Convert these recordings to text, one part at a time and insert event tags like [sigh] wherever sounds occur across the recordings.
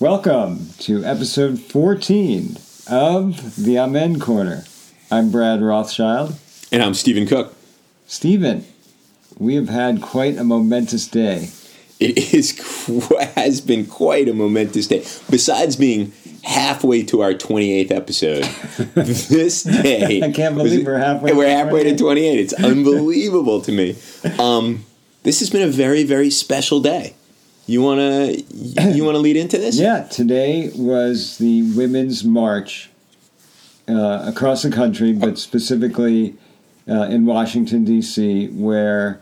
Welcome to episode 14 of the Amen Corner. I'm Brad Rothschild. And I'm Stephen Cook. Stephen, we have had quite a momentous day. It is has been quite a momentous day. Besides being halfway to our 28th episode, [laughs] this day I can't believe we're halfway We're to halfway 28. to 28. It's unbelievable to me. Um, this has been a very very special day. You wanna you wanna lead into this? Yeah, today was the Women's March uh, across the country, but specifically uh, in Washington, D.C., where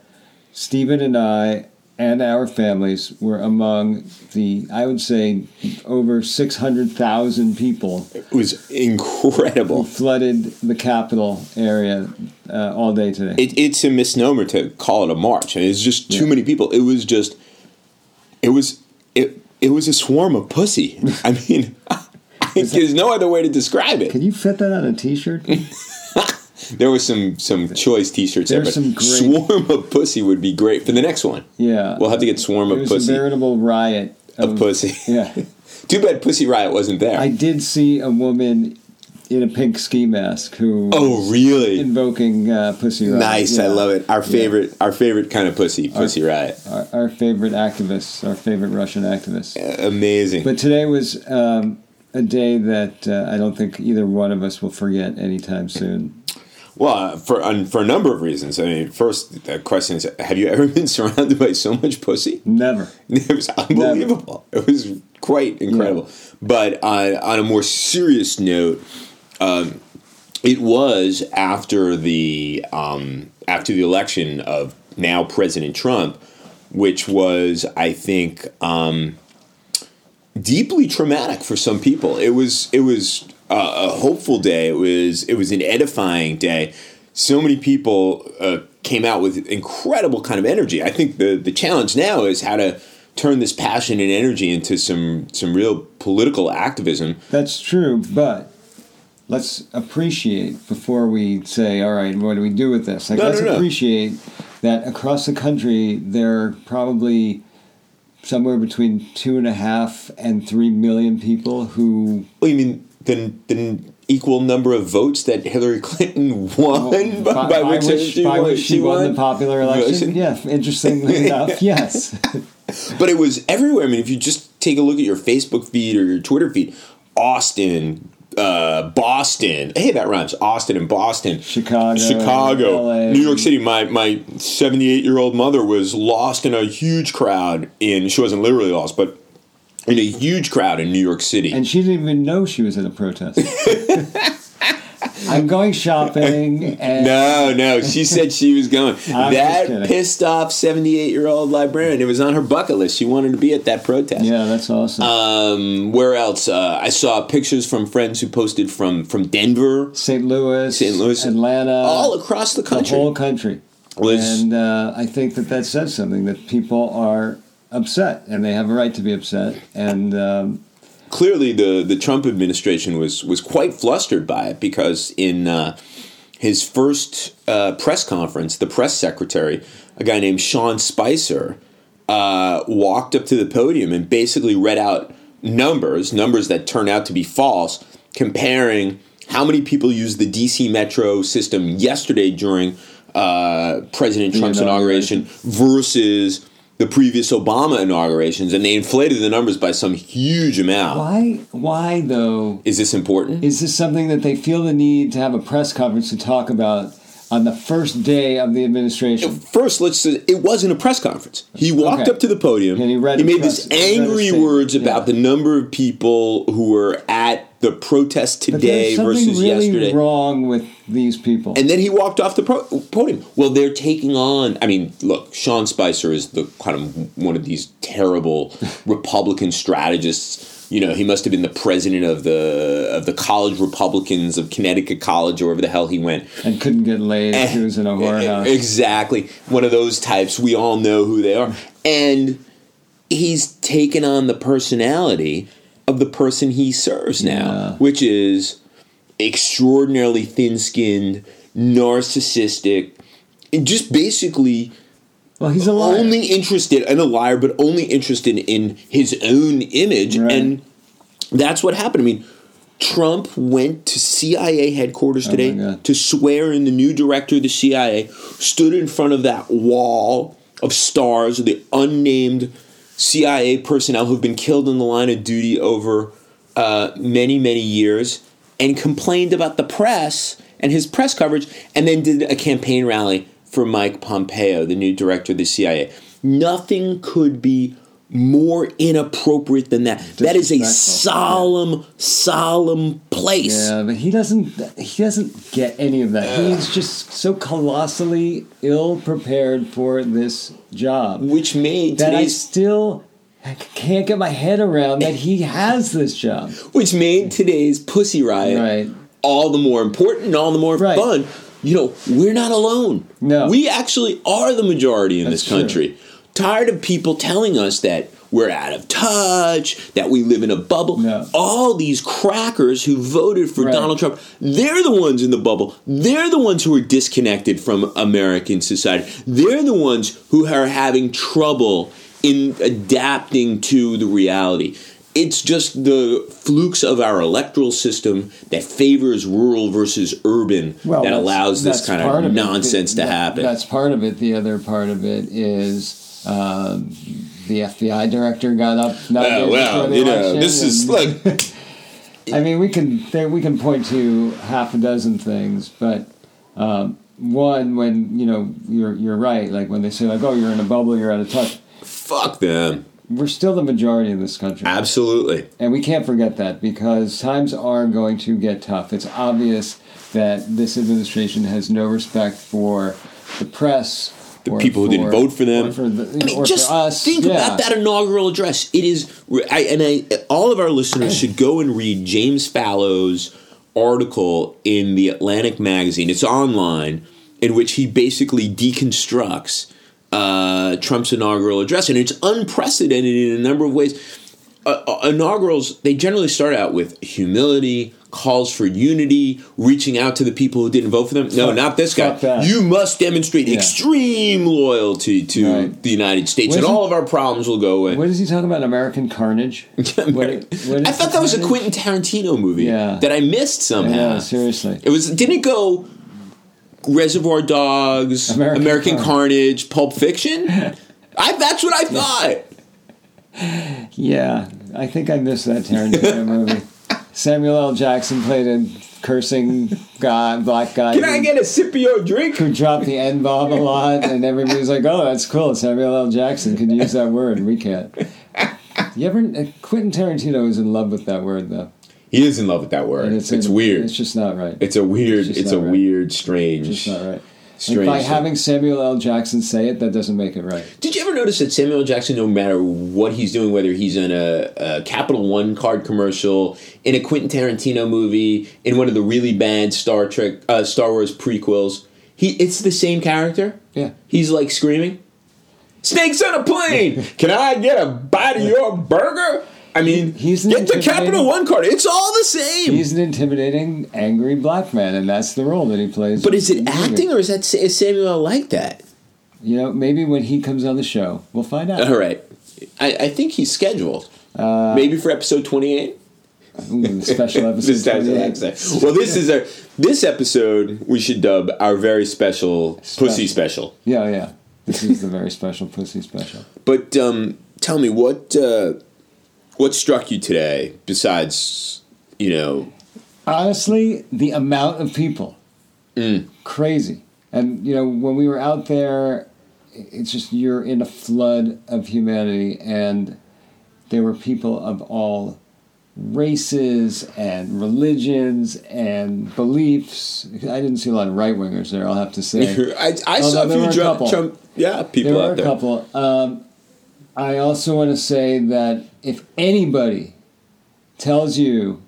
Stephen and I and our families were among the, I would say, over 600,000 people It was who incredible. flooded the capital area uh, all day today. It, it's a misnomer to call it a march. and It's just too Yeah. many people. It was just, it was, it, it was a swarm of pussy. I mean, [laughs] there's no other way to describe it. Can you fit that on a T-shirt? [laughs] There was some some choice T-shirts there, but some great- swarm of pussy would be great for the next one. Yeah, We'll have to get swarm it of was pussy a veritable riot of pussy. Yeah. [laughs] Too bad Pussy Riot wasn't there. I did see a woman in a pink ski mask who oh, really? invoking uh, Pussy Riot. Nice. I love it. Our favorite, our favorite kind of pussy, Pussy Riot. Our, our favorite activists, our favorite Russian activists. Amazing. But today was um, a day that uh, I don't think either one of us will forget anytime soon. Well, uh, for um, for a number of reasons. I mean, first, the question is: Have you ever [laughs] been surrounded by so much pussy? Never. [laughs] It was unbelievable. It was quite incredible. But on, on a more serious note, um, it was after the um, after the election of now President Trump, which was, I think, um, deeply traumatic for some people. It was it was uh, a hopeful day. It was it was an edifying day. So many people uh, came out with incredible kind of energy. I think the the challenge now is how to turn this passion and energy into some some real political activism. That's true, but let's appreciate before we say, all right, what do we do with this? Like, No, let's no, no. appreciate that across the country, there are probably somewhere between two and a half and three million people who Well, you mean the the equal number of votes that Hillary Clinton won by, by, [laughs] by by which, which, she, by won- which she won the popular election. Yeah, interestingly [laughs] enough, yes. [laughs] But it was everywhere. I mean, if you just take a look at your Facebook feed or your Twitter feed, Austin, uh, Boston. Hey, that rhymes. Austin and Boston. Chicago, Chicago, LA. New York City. My my seventy eight year old mother was lost in a huge crowd in. She wasn't literally lost, but in a huge crowd in New York City. And she didn't even know she was in a protest. [laughs] I'm going shopping, [laughs] and no, no, she said she was going. [laughs] that pissed off seventy eight year old librarian. It was on her bucket list. She wanted to be at that protest. yeah, that's awesome. Um, where else? Uh, I saw pictures from friends who posted from from Denver, St. Louis, St. Louis, Atlanta, all across the country, the whole country. Was- and uh, I think that that says something that people are upset, and they have a right to be upset. And um, Clearly, the the Trump administration was was quite flustered by it because in uh, his first uh, press conference, the press secretary, a guy named Sean Spicer, uh, walked up to the podium and basically read out numbers, numbers that turned out to be false, comparing how many people used the DC Metro system yesterday during uh, President Trump's inauguration versus the previous Obama inaugurations, and they inflated the numbers by some huge amount. why, why though? Is this important? Is this something that they feel the need to have a press conference to talk about on the first day of the administration? First, let's say it wasn't a press conference. He walked Okay. up to the podium And he read a made press- these angry words about yeah. the number of people who were at the protest today versus really yesterday. wrong with these people. And then he walked off the pro- podium. Well, they're taking on. I mean, look, Sean Spicer is the kind of one of these terrible [laughs] Republican strategists. You know, he must have been the president of the of the college Republicans of Connecticut College or wherever the hell he went. and couldn't get laid. Eh, He was in a whorehouse. Exactly. One of those types. We all know who they are. And he's taken on the personality of the person he serves now, Yeah. which is extraordinarily thin skinned, narcissistic, and just basically Well, he's a liar. only interested and a liar, but only interested in his own image, Right. and that's what happened. I mean, Trump went to CIA headquarters oh today Oh to swear in the new director of the CIA. Stood in front of that wall of stars the unnamed CIA personnel who've been killed in the line of duty over uh, many, many years, and complained about the press and his press coverage, and then did a campaign rally for Mike Pompeo, the new director of the CIA. Nothing could be more inappropriate than that. That is a solemn, solemn place. Yeah, but he doesn't. He doesn't get any of that. He's just so colossally ill prepared for this job Which made that I still can't get my head around that he has this job. which made today's Pussy Riot Right. all the more important and all the more Right. fun. You know, we're not alone. No. We actually are the majority in That's this true. Tired of people telling us that we're out of touch, that we live in a bubble. No. All these crackers who voted for Right. Donald Trump, they're the ones in the bubble. They're the ones who are disconnected from American society. They're the ones who are having trouble in adapting to the reality. It's just the flukes of our electoral system that favors rural versus urban that allows this kind of it. nonsense to That- happen. That's part of it. The other part of it is um, the FBI director got up. days well, you know, this is and- like [laughs] I mean, we can there, we can point to half a dozen things, but um, one when you know you're you're right. Like when they say like, "Oh, you're in a bubble, you're out of touch." fuck them. We're still the majority in this country, Absolutely. and we can't forget that because times are going to get tough. It's obvious that this administration has no respect for the press. The people who didn't vote for them. or for, the, I mean, or just for us. think yeah. about that inaugural address. It is, I, and I, all of our listeners should go and read James Fallows' article in the Atlantic magazine. It's online, in which he basically deconstructs uh, Trump's inaugural address, and it's unprecedented in a number of ways. Uh, uh, inaugurals they generally start out with humility, calls for unity, reaching out to the people who didn't vote for them. No, Fuck- not this guy. You must demonstrate Yeah. extreme loyalty to Right. the United States, and he- all of our problems will go away. What is he talking about? American Carnage? [laughs] What- what I thought that was a Quentin Tarantino movie Yeah. that I missed somehow. Yeah, seriously. It was didn't it go Reservoir Dogs, American American, Carnage. Carnage, Pulp Fiction? [laughs] I, that's what I thought. Yeah, I think I missed that Tarantino [laughs] movie. Samuel L. Jackson played a cursing guy, black guy. Can I get a sip of your drink? who dropped the N bomb a lot, and everybody's like, "Oh, that's cool." Samuel L. Jackson can use that word. We can't. You ever? uh, Quentin Tarantino is in love with that word, though. He is in love with that word. And It's, in- weird. It's just not right. It's a weird. just It's, a right. weird, strange. It's just not right. Strange. Like by having Samuel L. Jackson say it, that doesn't make it right. Did you ever notice that Samuel Jackson, no matter what he's doing, whether he's in a, a Capital One card commercial, in a Quentin Tarantino movie, in one of the really bad Star Trek, uh, Star Wars prequels, he it's the same character. Yeah. He's like screaming, "Snakes on a plane! Can I get a bite of your burger?" I mean, He's get the Capital One card. It's all the same. He's an intimidating, angry black man, and that's the role that he plays. but is it acting or is that is Samuel like that? You know, maybe when he comes on the show, we'll find out. All right, I, I think he's scheduled. Uh, Maybe for episode twenty-eight. Ooh, special [laughs] episode. This time, 28. well, this is a this episode we should dub our very special pussy special. Yeah, yeah. This is the very special pussy special. But um, tell me what uh, what struck you today besides you know Honestly, the amount of people, Mm. crazy. And you know, when we were out there, it's just you're in a flood of humanity, and there were people of all races and religions and beliefs. I didn't see a lot of right wingers there. I'll have to say. [laughs] I, I Although saw a few Trump. Trump yeah people There were out a there. couple. Um, I also want to say that if anybody tells you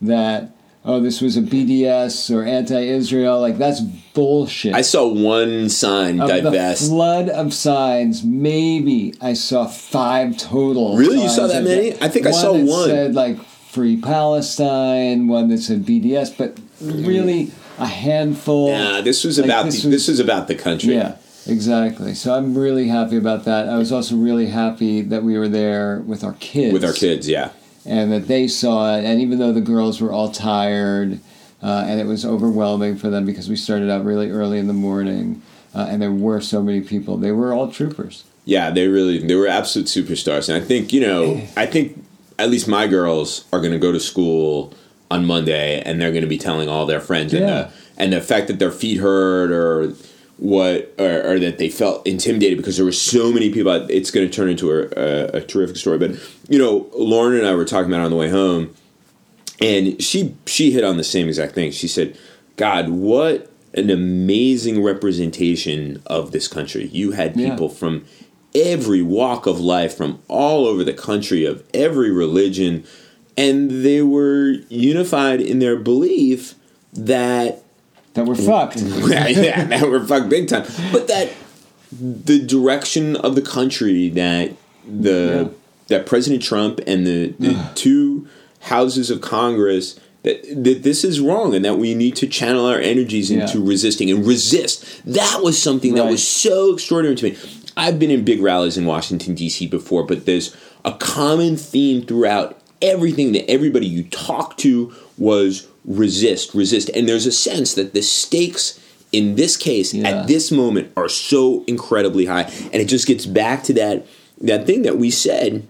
that oh this was a BDS or anti-Israel, like that's bullshit. I saw one sign of the divest. flood of signs, maybe I saw five total. Really? You saw that many? I think I saw that one. Said like Free Palestine, one that said BDS, but really a handful. Yeah, this was Like, about this the, was- this was about the country. Yeah. Exactly. So I'm really happy about that. I was also really happy that we were there with our kids. With our kids, yeah. And that they saw it. And even though the girls were all tired uh, and it was overwhelming for them because we started out really early in the morning uh, and there were so many people, they were all troopers. Yeah, they really they were absolute superstars. And I think, you know, I think at least my girls are going to go to school on Monday and they're going to be telling all their friends. Yeah. And, the, and the fact that their feet hurt or what or, or, that they felt intimidated because there were so many people it's going to turn into a, a, a, terrific story. But you know lauren and i were talking about it on the way home and she she hit on the same exact thing. She said god what an amazing representation of this country. You had people yeah. from every walk of life from all over the country of every religion and they were unified in their belief that that we're fucked. [laughs] yeah, yeah, that we're fucked big time. But that the direction of the country that the yeah. that President Trump and the, the [sighs] two houses of Congress that, that this is wrong and that we need to channel our energies into yeah. resisting and resist. That was something right. that was so extraordinary to me. I've been in big rallies in Washington D.C. before, but there's a common theme throughout everything that everybody you talk to was resist, resist. And there's a sense that the stakes in this case yeah. at this moment are so incredibly high. And it just gets back to that that thing that we said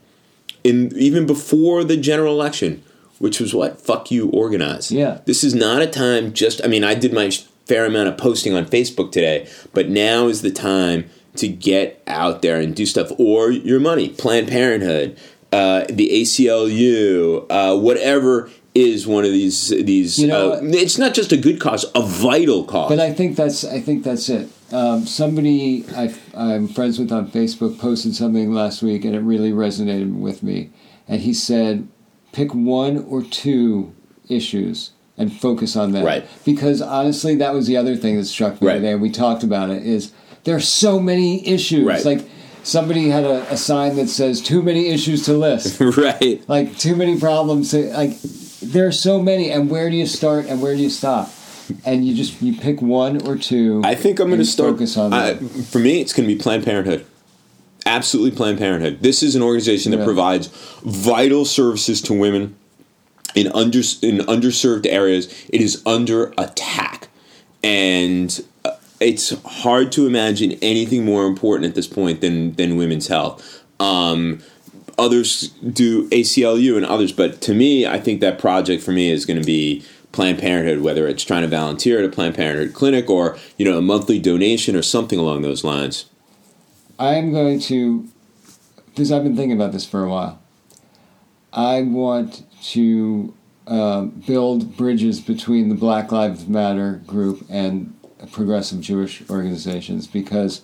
in even before the general election, which was what? Fuck you, organize. Yeah. This is not a time just I mean, I did my fair amount of posting on Facebook today, but now is the time to get out there and do stuff or your money, Planned Parenthood, uh, the ACLU, uh, whatever is one of these these. You know, uh, it's not just a good cause, a vital cause. But I think that's I think that's it. Um, somebody I, I'm friends with on Facebook posted something last week, and it really resonated with me. And he said, "Pick one or two issues." And focus on that, right? Because honestly, that was the other thing that struck me right. today, and we talked about it. Is there are so many issues, right. like somebody had a, a, sign that says too many issues to list [laughs] right like too many problems to, like there are so many, and where do you start and where do you stop? And you just you pick one or two. I think I'm going to start. Focus on uh, for me, it's going to be Planned Parenthood. Absolutely, Planned Parenthood. This is an organization that provides vital services to women in under in underserved areas. It is under attack, and uh, it's hard to imagine anything more important at this point than than women's health. Um, others do ACLU and others, but to me, I think that project for me is going to be Planned Parenthood, whether it's trying to volunteer at a Planned Parenthood clinic or you know a monthly donation or something along those lines. I am going to, because I've been thinking about this for a while. I want to uh, build bridges between the Black Lives Matter group and progressive Jewish organizations because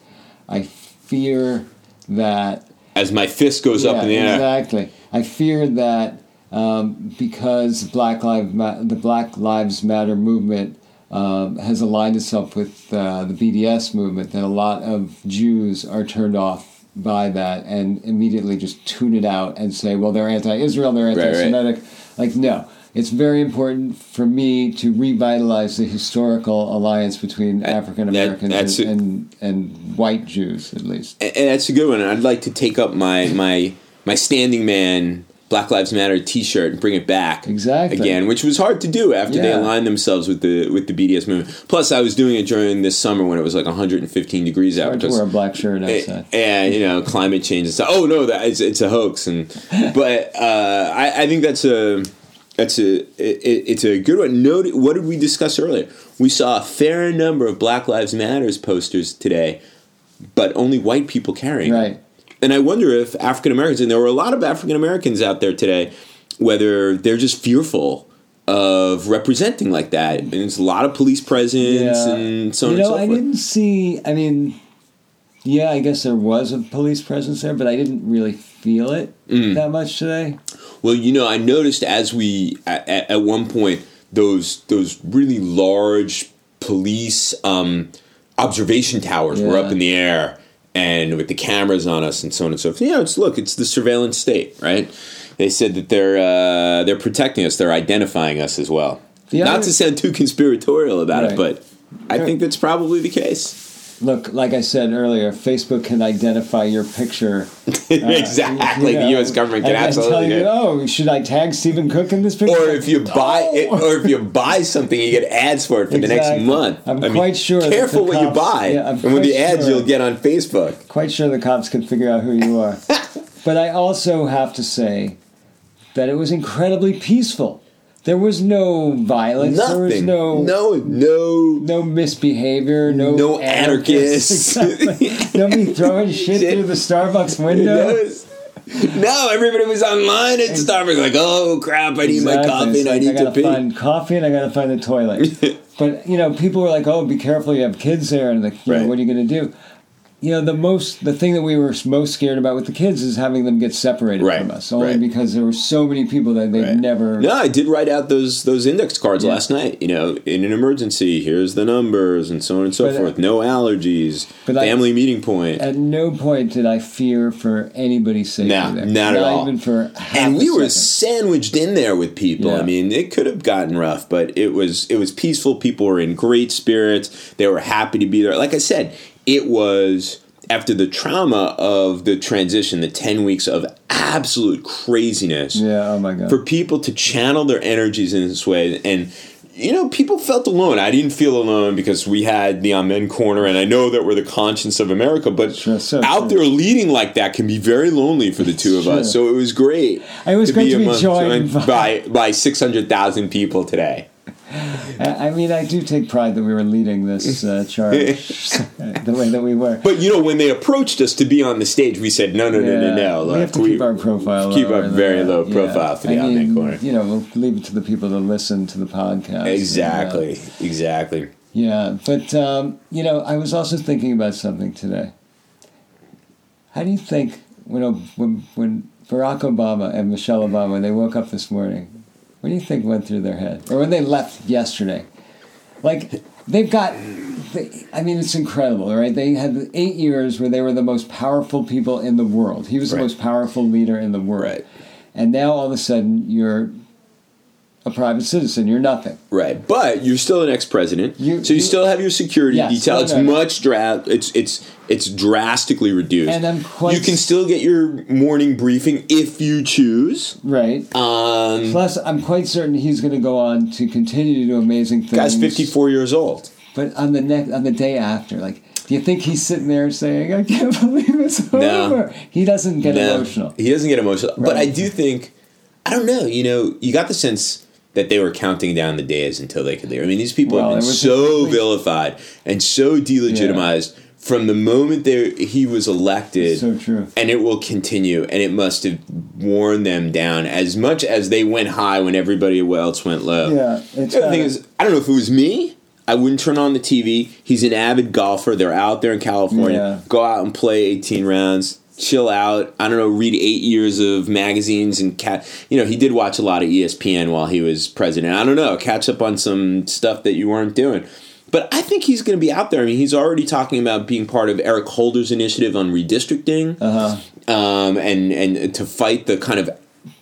I fear that as my fist goes yeah, up in the air. Exactly. I fear that um, because Black Lives Ma- the Black Lives Matter movement um, has aligned itself with uh, the BDS movement, that a lot of Jews are turned off by that and immediately just tune it out and say, well, they're anti-Israel, they're anti-Semitic. Right, right. Like, no it's very important for me to revitalize the historical alliance between African Americans and, and, and, white Jews, at least. And, and that's a good one. I'd like to take up my my my standing man Black Lives Matter T-shirt and bring it back exactly again, which was hard to do after yeah. they aligned themselves with the with the BDS movement. Plus, I was doing it during this summer when it was like 115 degrees out. Hard to wear a black shirt outside. And you know, climate change and stuff. Oh no, that it's, it's a hoax. And [laughs] but uh, I, I think that's a that's a it, it's a good one. Note what did we discuss earlier? We saw a fair number of Black Lives Matters posters today, but only white people carrying. Right. And I wonder if African Americans, and there were a lot of African Americans out there today, whether they're just fearful of representing like that. And it's a lot of police presence yeah. and so on you know, and so I didn't see. I mean, yeah, I guess there was a police presence there, but I didn't really feel it mm. that much today. Well, you know, I noticed as we at, at one point those those really large police um, observation towers yeah. were up in the air and with the cameras on us and so on and so forth. Yeah, it's look, it's the surveillance state, right? They said that they're uh, they're protecting us, they're identifying us as well. The Not other, to sound too conspiratorial about right. it, but I think that's probably the case. Look, like I said earlier, Facebook can identify your picture. [laughs] Uh, exactly, you the U.S. government can absolutely. tell you, oh, should I tag Stephen Cook in this picture? Or if you buy, it, or if you buy something, you get ads for it for the next month. I'm I mean, quite sure Careful the what you buy, yeah, and with the ads sure. you'll get on Facebook. quite sure the cops can figure out who you are. [laughs] but I also have to say that it was incredibly peaceful. There was no violence. There was Nothing. no no, no, no misbehavior. No No anarchists. [laughs] Exactly. Nobody throwing shit Shit. through the Starbucks window. No, everybody was online at Starbucks, like, oh crap, I need my coffee and I need to I gotta pee. find coffee and I gotta find the toilet. [laughs] but you know, people were like, "Oh, be careful! You have kids there," and like, you know, what are you gonna do? You know, the most the thing that we were most scared about with the kids is having them get separated Right, from us, only right. because there were so many people that they'd Right. never. No, I did write out those those index cards Yeah. last night. You know, in an emergency, here's the numbers and so on and so But, uh, forth. No allergies. but I- family meeting point. At no point did I fear for anybody's safety No, there. not at all. even for half and we were sandwiched in there with people. Yeah. I mean, it could have gotten rough, but it was it was peaceful. People were in great spirits. They were happy to be there. Like I said, it was after the trauma of the transition, the ten weeks of absolute craziness. Yeah. Oh my god. For people to channel their energies in this way and. You know, people felt alone. I didn't feel alone because we had the Amen Corner, and I know that we're the conscience of America. But Sure, so out true. there leading like that can be very lonely for the two of Sure. us. So it was great. It was great to be joined by by six hundred thousand people today. I mean, I do take pride that we were leading this uh, charge [laughs] [laughs] the way that we were. But you know, when they approached us to be on the stage, we said, "No, no, no, no, no." we have to keep our profile. keep our very low profile for the I mean, Corner. You know, we'll leave it to the people to listen to the podcast. exactly, exactly. And, uh, yeah, but um, you know, I was also thinking about something today. How do you think when when when Barack Obama and Michelle Obama they woke up this morning? What do you think went through their head, or when they left yesterday? Like they've got. They, I mean, it's incredible, right? They had eight years where they were the most powerful people in the world. He was Right. the most powerful leader in the world. Right. And now all of a sudden you're a private citizen. You're nothing. Right, but you're still an ex-president, You- so you, you- still have your security Yes, detail. no, it's no, no. much dra- It's it's it's drastically reduced. And I'm quite you can still get your morning briefing if you choose. Right. Um, Plus, I'm quite certain he's going to go on to continue to do amazing things. guy's 54 years old. But on the next, on the day after, like, do you think he's sitting there saying, "I can't [laughs] believe it's over"? He doesn't get No, emotional. He doesn't get emotional. But I do think, I don't know, you know, you got the sense that they were counting down the days until they could leave. I mean, these people Well, have been so vilified and so delegitimized from the moment they, he was elected. So true. And it will continue, and it must have worn them down as much as they went high when everybody else went low. Yeah, it's The other thing is, I don't know if it was me. I wouldn't turn on the TV. He's an avid golfer. They're out there in California. Yeah. Go out and play 18 rounds. Chill out. I don't know. Read eight years of magazines and cat. You know, he did watch a lot of ESPN while he was president. I don't know. Catch up on some stuff that you weren't doing. But I think he's going to be out there. I mean, he's already talking about being part of Eric Holder's initiative on redistricting, Uh huh. um, and and to fight the kind of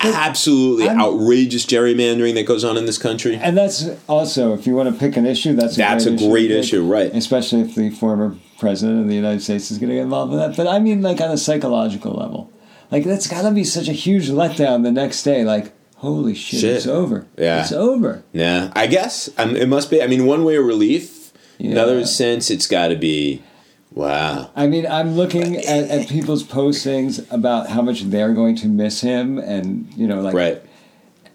absolutely I'm- outrageous gerrymandering that goes on in this country. And that's also, if you want to pick an issue, that's a That's great a great issue, issue, right? Especially if the former president of the United States is going to get involved in that. But I mean, like on a psychological level, like that's got to be such a huge letdown the next day. Like, holy shit, Shit. it's over. Yeah. it's over. Yeah, I guess um, it must be. I mean, one way of relief. Another Yeah. sense, it's got to be, wow. I mean, I'm looking at, at people's postings about how much they're going to miss him, and you know, like, Right.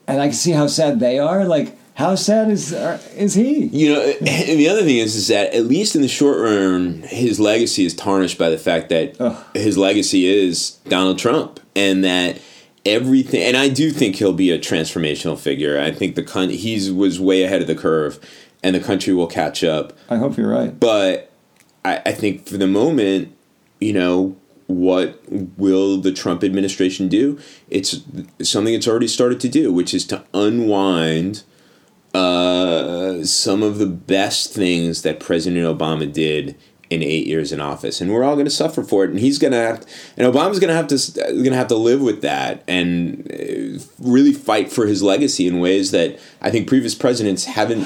and I can see how sad they are. Like, how sad is are, is he? You know, eh, and the other thing is, is that at least in the short run, his legacy is tarnished by the fact that Ugh. his legacy is Donald Trump, and that everything. And I do think he'll be a transformational figure. I think the con- he's was way ahead of the curve, and the country will catch up. I hope you're right. But I, I think for the moment, you know, what will the Trump administration do? It's something it's already started to do, which is to unwind uh, some of the best things that President Obama did in eight years in office, and we're all going to suffer for it. And he's going to have, and Obama's going to have to going to have to live with that and uh, really fight for his legacy in ways that I think previous presidents haven't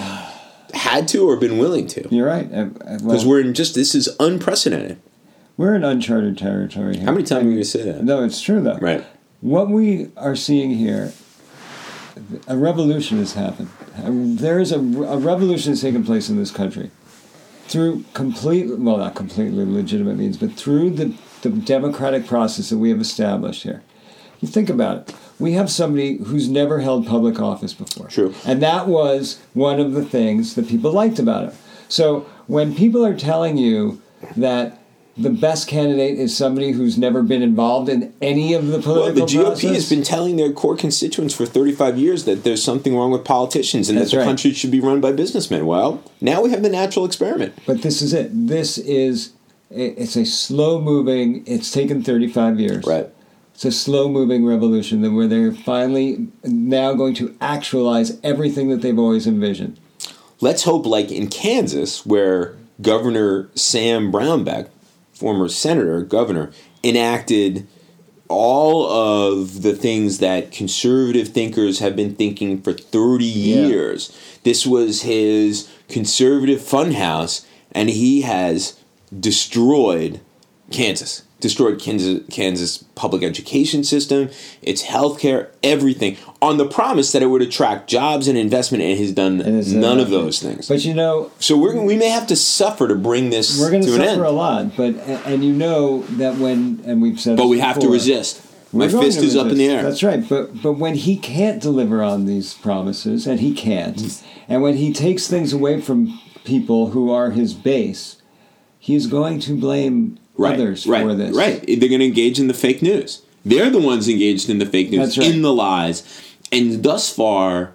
had to or been willing to. You're right. Because Because we're in just this is unprecedented. we're in uncharted territory here. How many times are you going to say that? No, it's true though. Right. What we are seeing here, a revolution has happened. There is a, a revolution that's taken place in this country through complete, well, not completely legitimate means, but through the, the democratic process that we have established here. You think about it. We have somebody who's never held public office before. True. And that was one of the things that people liked about him. So when people are telling you that the best candidate is somebody who's never been involved in any of the political. Well, the GOP process, has been telling their core constituents for 35 years that there's something wrong with politicians and That's that the right. country should be run by businessmen. Well, now we have the natural experiment. But this is it. This is it's a slow moving. It's taken 35 years. Right. It's a slow moving revolution that where they're finally now going to actualize everything that they've always envisioned. Let's hope, like in Kansas, where Governor Sam Brownback, former senator, governor, enacted all of the things that conservative thinkers have been thinking for 30 Yeah. years. This was his conservative funhouse, and he has destroyed Kansas. Destroyed Kansas, Kansas public education system, its healthcare, everything, on the promise that it would attract jobs and investment, and has done And none of those things. But you know, So we're, we may have to suffer to bring this we're going to suffer a lot. But and you know that when and we've said, But we have to resist. My fist is up in the air. That's right. But but when he can't deliver on these promises, and he can't, and when he takes things away from people who are his base, he's going to blame right, others right, for this. Right. They're going to engage in the fake news. They're the ones engaged in the fake news, right. in the lies. And thus far,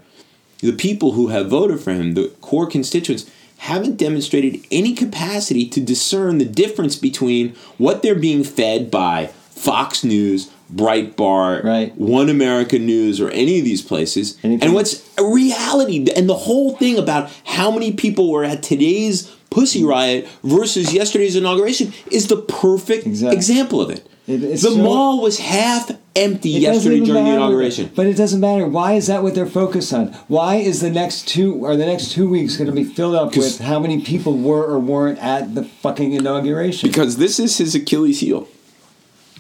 the people who have voted for him, the core constituents, haven't demonstrated any capacity to discern the difference between what they're being fed by Fox News, Breitbart, Right. One America News, or any of these places, Anything. and what's a reality. And the whole thing about how many people were at today's Pussy mm. Riot versus yesterday's inauguration is the perfect Exactly. example of it. It- the so- mall was half empty yesterday during the inauguration. But it doesn't matter. Why is that what they're focused on? Why is the next two or the next two weeks going to be filled up with how many people were or weren't at the fucking inauguration? Because this is his Achilles heel.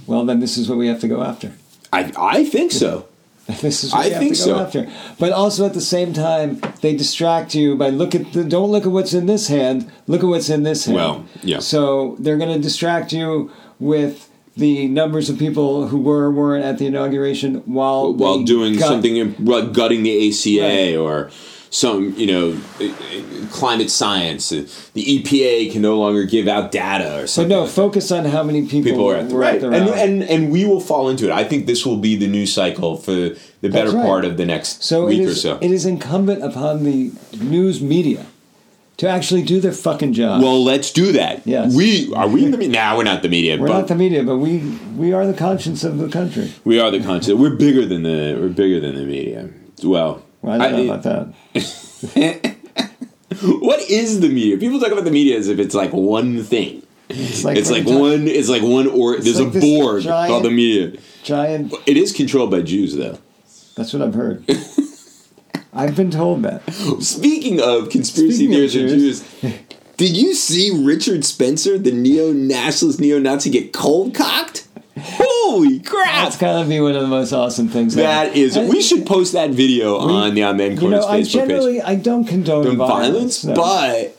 well, then this is what we have to go after. I, I think so. [laughs] This is what I have think to go so. after. But also at the same time, they distract you by look at the don't look at what's in this hand. Look at what's in this hand. Well, yeah. So they're going to distract you with the numbers of people who were or weren't at the inauguration while While doing gut- something, in- like gutting the ACA Right. or some, you know, uh, uh, climate science. Uh, The EPA can no longer give out data or But something. no, like focus on how many people, people are at the right, and, and and we will fall into it. I think this will be the news cycle for the better right. part of the next so week it or so. it is incumbent upon the news media to actually do their fucking job. well, let's do that. Yes. we are we in the media? Nah, we're not the media. we're but not the media, but we we are the conscience of the country. we are the conscience. We're bigger than the we're bigger than the media. Well, Well, I don't know about that. [laughs] what is the media? People talk about the media as if it's like one thing. It's like, It's like one. It's like one or there's like a board giant- called the media. giant. It is controlled by Jews, though. That's what I've heard. [laughs] I've been told that. Speaking of conspiracy theories of Jews. Jews, did you see Richard Spencer, the neo-nationalist neo-Nazi, get cold cocked? Holy crap! That's gotta be one of the most awesome things. That ever. is. And- We should post that video on the Amen You Corners know, I Facebook page. generally I don't condone violence, violence, no. but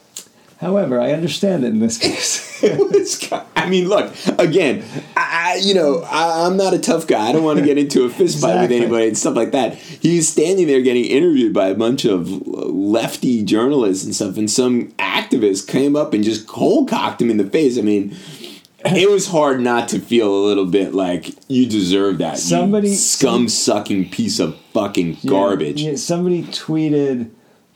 however, I understand it in this case. [laughs] was. I mean, look again. I, I- you know, I, I'm not a tough guy. I don't want to get into a fist fight with anybody and stuff like that. He's standing there getting interviewed by a bunch of lefty journalists and stuff, and some activist came up and just cold cocked him in the face. I mean. It was hard not to feel a little bit like you deserve that. Somebody- scum sucking piece of fucking garbage. Yeah, somebody tweeted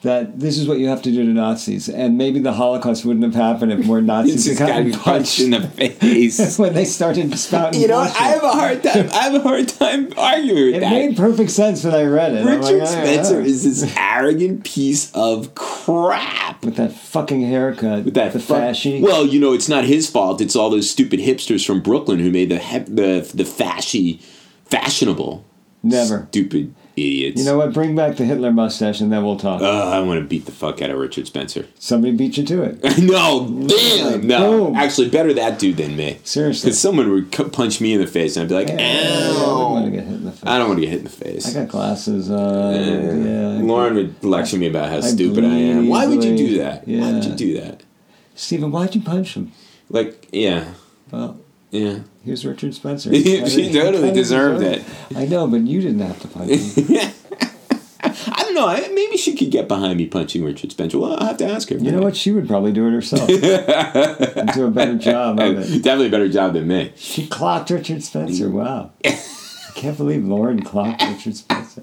that this is what you have to do to Nazis, and maybe the Holocaust wouldn't have happened if more Nazis had gotten gotten punched in the face. [laughs] when they started spouting. You know, bullshit. I have a hard time. I have a hard time arguing with It that. made perfect sense when I read it. Richard like, "Oh, Spencer is this arrogant piece of crap. with that fucking haircut, With that the fuck- fashy. Well, you know, it's not his fault. It's all those stupid hipsters from Brooklyn who made the the the fashy fashionable. Never. Stupid. Idiots. You know what? Bring back the Hitler mustache, and then we'll talk. Uh, I want to beat the fuck out of Richard Spencer. Somebody beat you to it. [laughs] no, damn, no. Boom. Actually, better that dude than me. Seriously. Because someone would punch me in the face, and I'd be like, Yeah, I don't want to "Ow." get hit in the face. I don't want to get hit in the face. I got glasses on. yeah. Lauren would lecture me about how I stupid I am. Why would you do that? Why would you do that? Stephen, why'd you punch him? Like, yeah, Well, yeah. here's Richard Spencer. I he totally deserved deserved I know, but you didn't have to punch him. [laughs] I don't know. I- Maybe she could get behind me punching Richard Spencer. Well, I'll have to ask her. You know what? She would probably do it herself. [laughs] and do a better job of it. Definitely a better job than me. She clocked Richard Spencer. Wow. [laughs] I can't believe Lauren clocked Richard Spencer.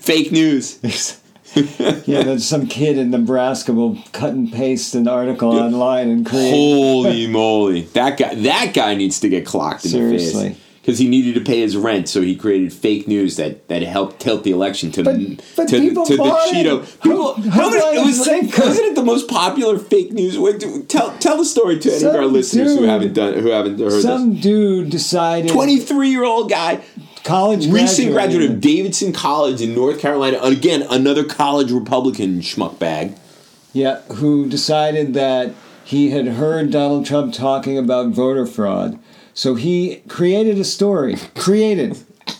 Fake news. [laughs] yeah, then some kid in Nebraska will cut and paste an article online and create. Holy [laughs] moly! That guy. That guy needs to get clocked in the Seriously. face because he needed to pay his rent, so he created fake news that, that helped tilt the election to But- the but to, people to the. Cheeto. People, How- how, how many? do I It was think- wasn't it the most popular fake news? Wait, tell tell the story to any of our Some listeners who haven't done who haven't heard this. Some dude decided. Twenty three year old guy college recent graduate of. Davidson College in North Carolina. Again, another college Republican schmuck bag. Yeah, who decided that he had heard Donald Trump talking about voter fraud. So he created a story, created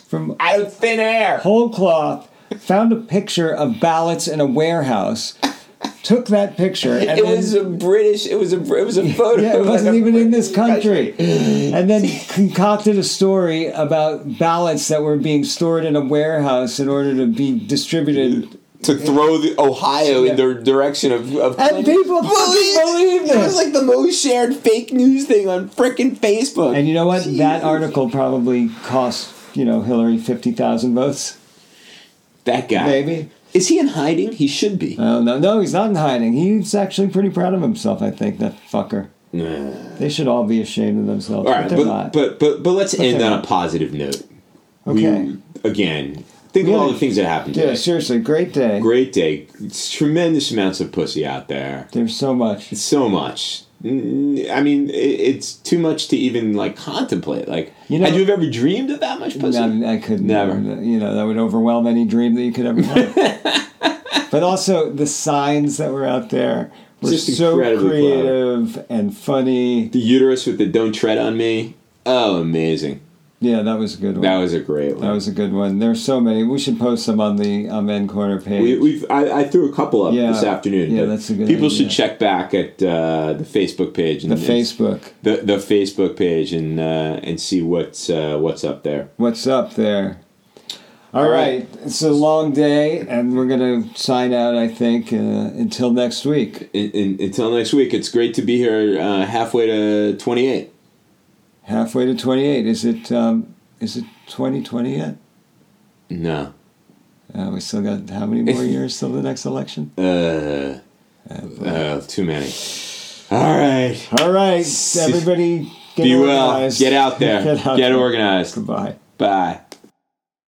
from Out of thin air. whole cloth, found a picture of ballots in a warehouse, took that picture, and It then, was a British. It was a. It was a photo. yeah, it wasn't a [laughs] even in this country, and then concocted a story about ballots that were being stored in a warehouse in order to be distributed. to throw the Ohio Yeah. in the direction of, of And people fucking believed It it. was like the most shared fake news thing on frickin' Facebook. And you know what? That article probably cost you know Hillary fifty thousand votes, that guy, maybe. Is he in hiding? He should be. Oh no, no, he's not in hiding. He's actually pretty proud of himself. I think that fucker. Nah. They should all be ashamed of themselves, All but but, not. but but but let's end they're on a positive note. Okay. We, again, think We of all the things that happened yeah, today. seriously, great day. Great day. It's tremendous amounts of pussy out there. There's so much. so much. I mean, it, it's too much to even like contemplate. Like, You know- had you ever dreamed of that much pussy? I, I could Never. You know, that would overwhelm any dream that you could ever have. [laughs] but also the signs that were out there were Just so creative and funny. The uterus with the "Don't tread on me." Oh, amazing! Yeah, that was a good one. That was a great one. That was a good one. There's so many. We should post some on the um, Amen Corner page. we, we've I, I threw a couple up Yeah. this afternoon. Yeah, that's a good People idea. should check back at uh, the Facebook page and the Facebook. the the Facebook page and uh, and see what's uh, what's up there. What's up there? All All right. right. It's a long day, and we're going to sign out, I think, uh, until next week. In, in, until next week, it's great to be here uh, halfway to twenty eight. Halfway to 28. Is it um, is it 2020 yet? No. Uh, we still got how many more [laughs] years till the next election? Uh, uh, too many. All right. All right, everybody, get Be well. organized. Get out there. [laughs] Get Get, there. organized. Goodbye. Bye.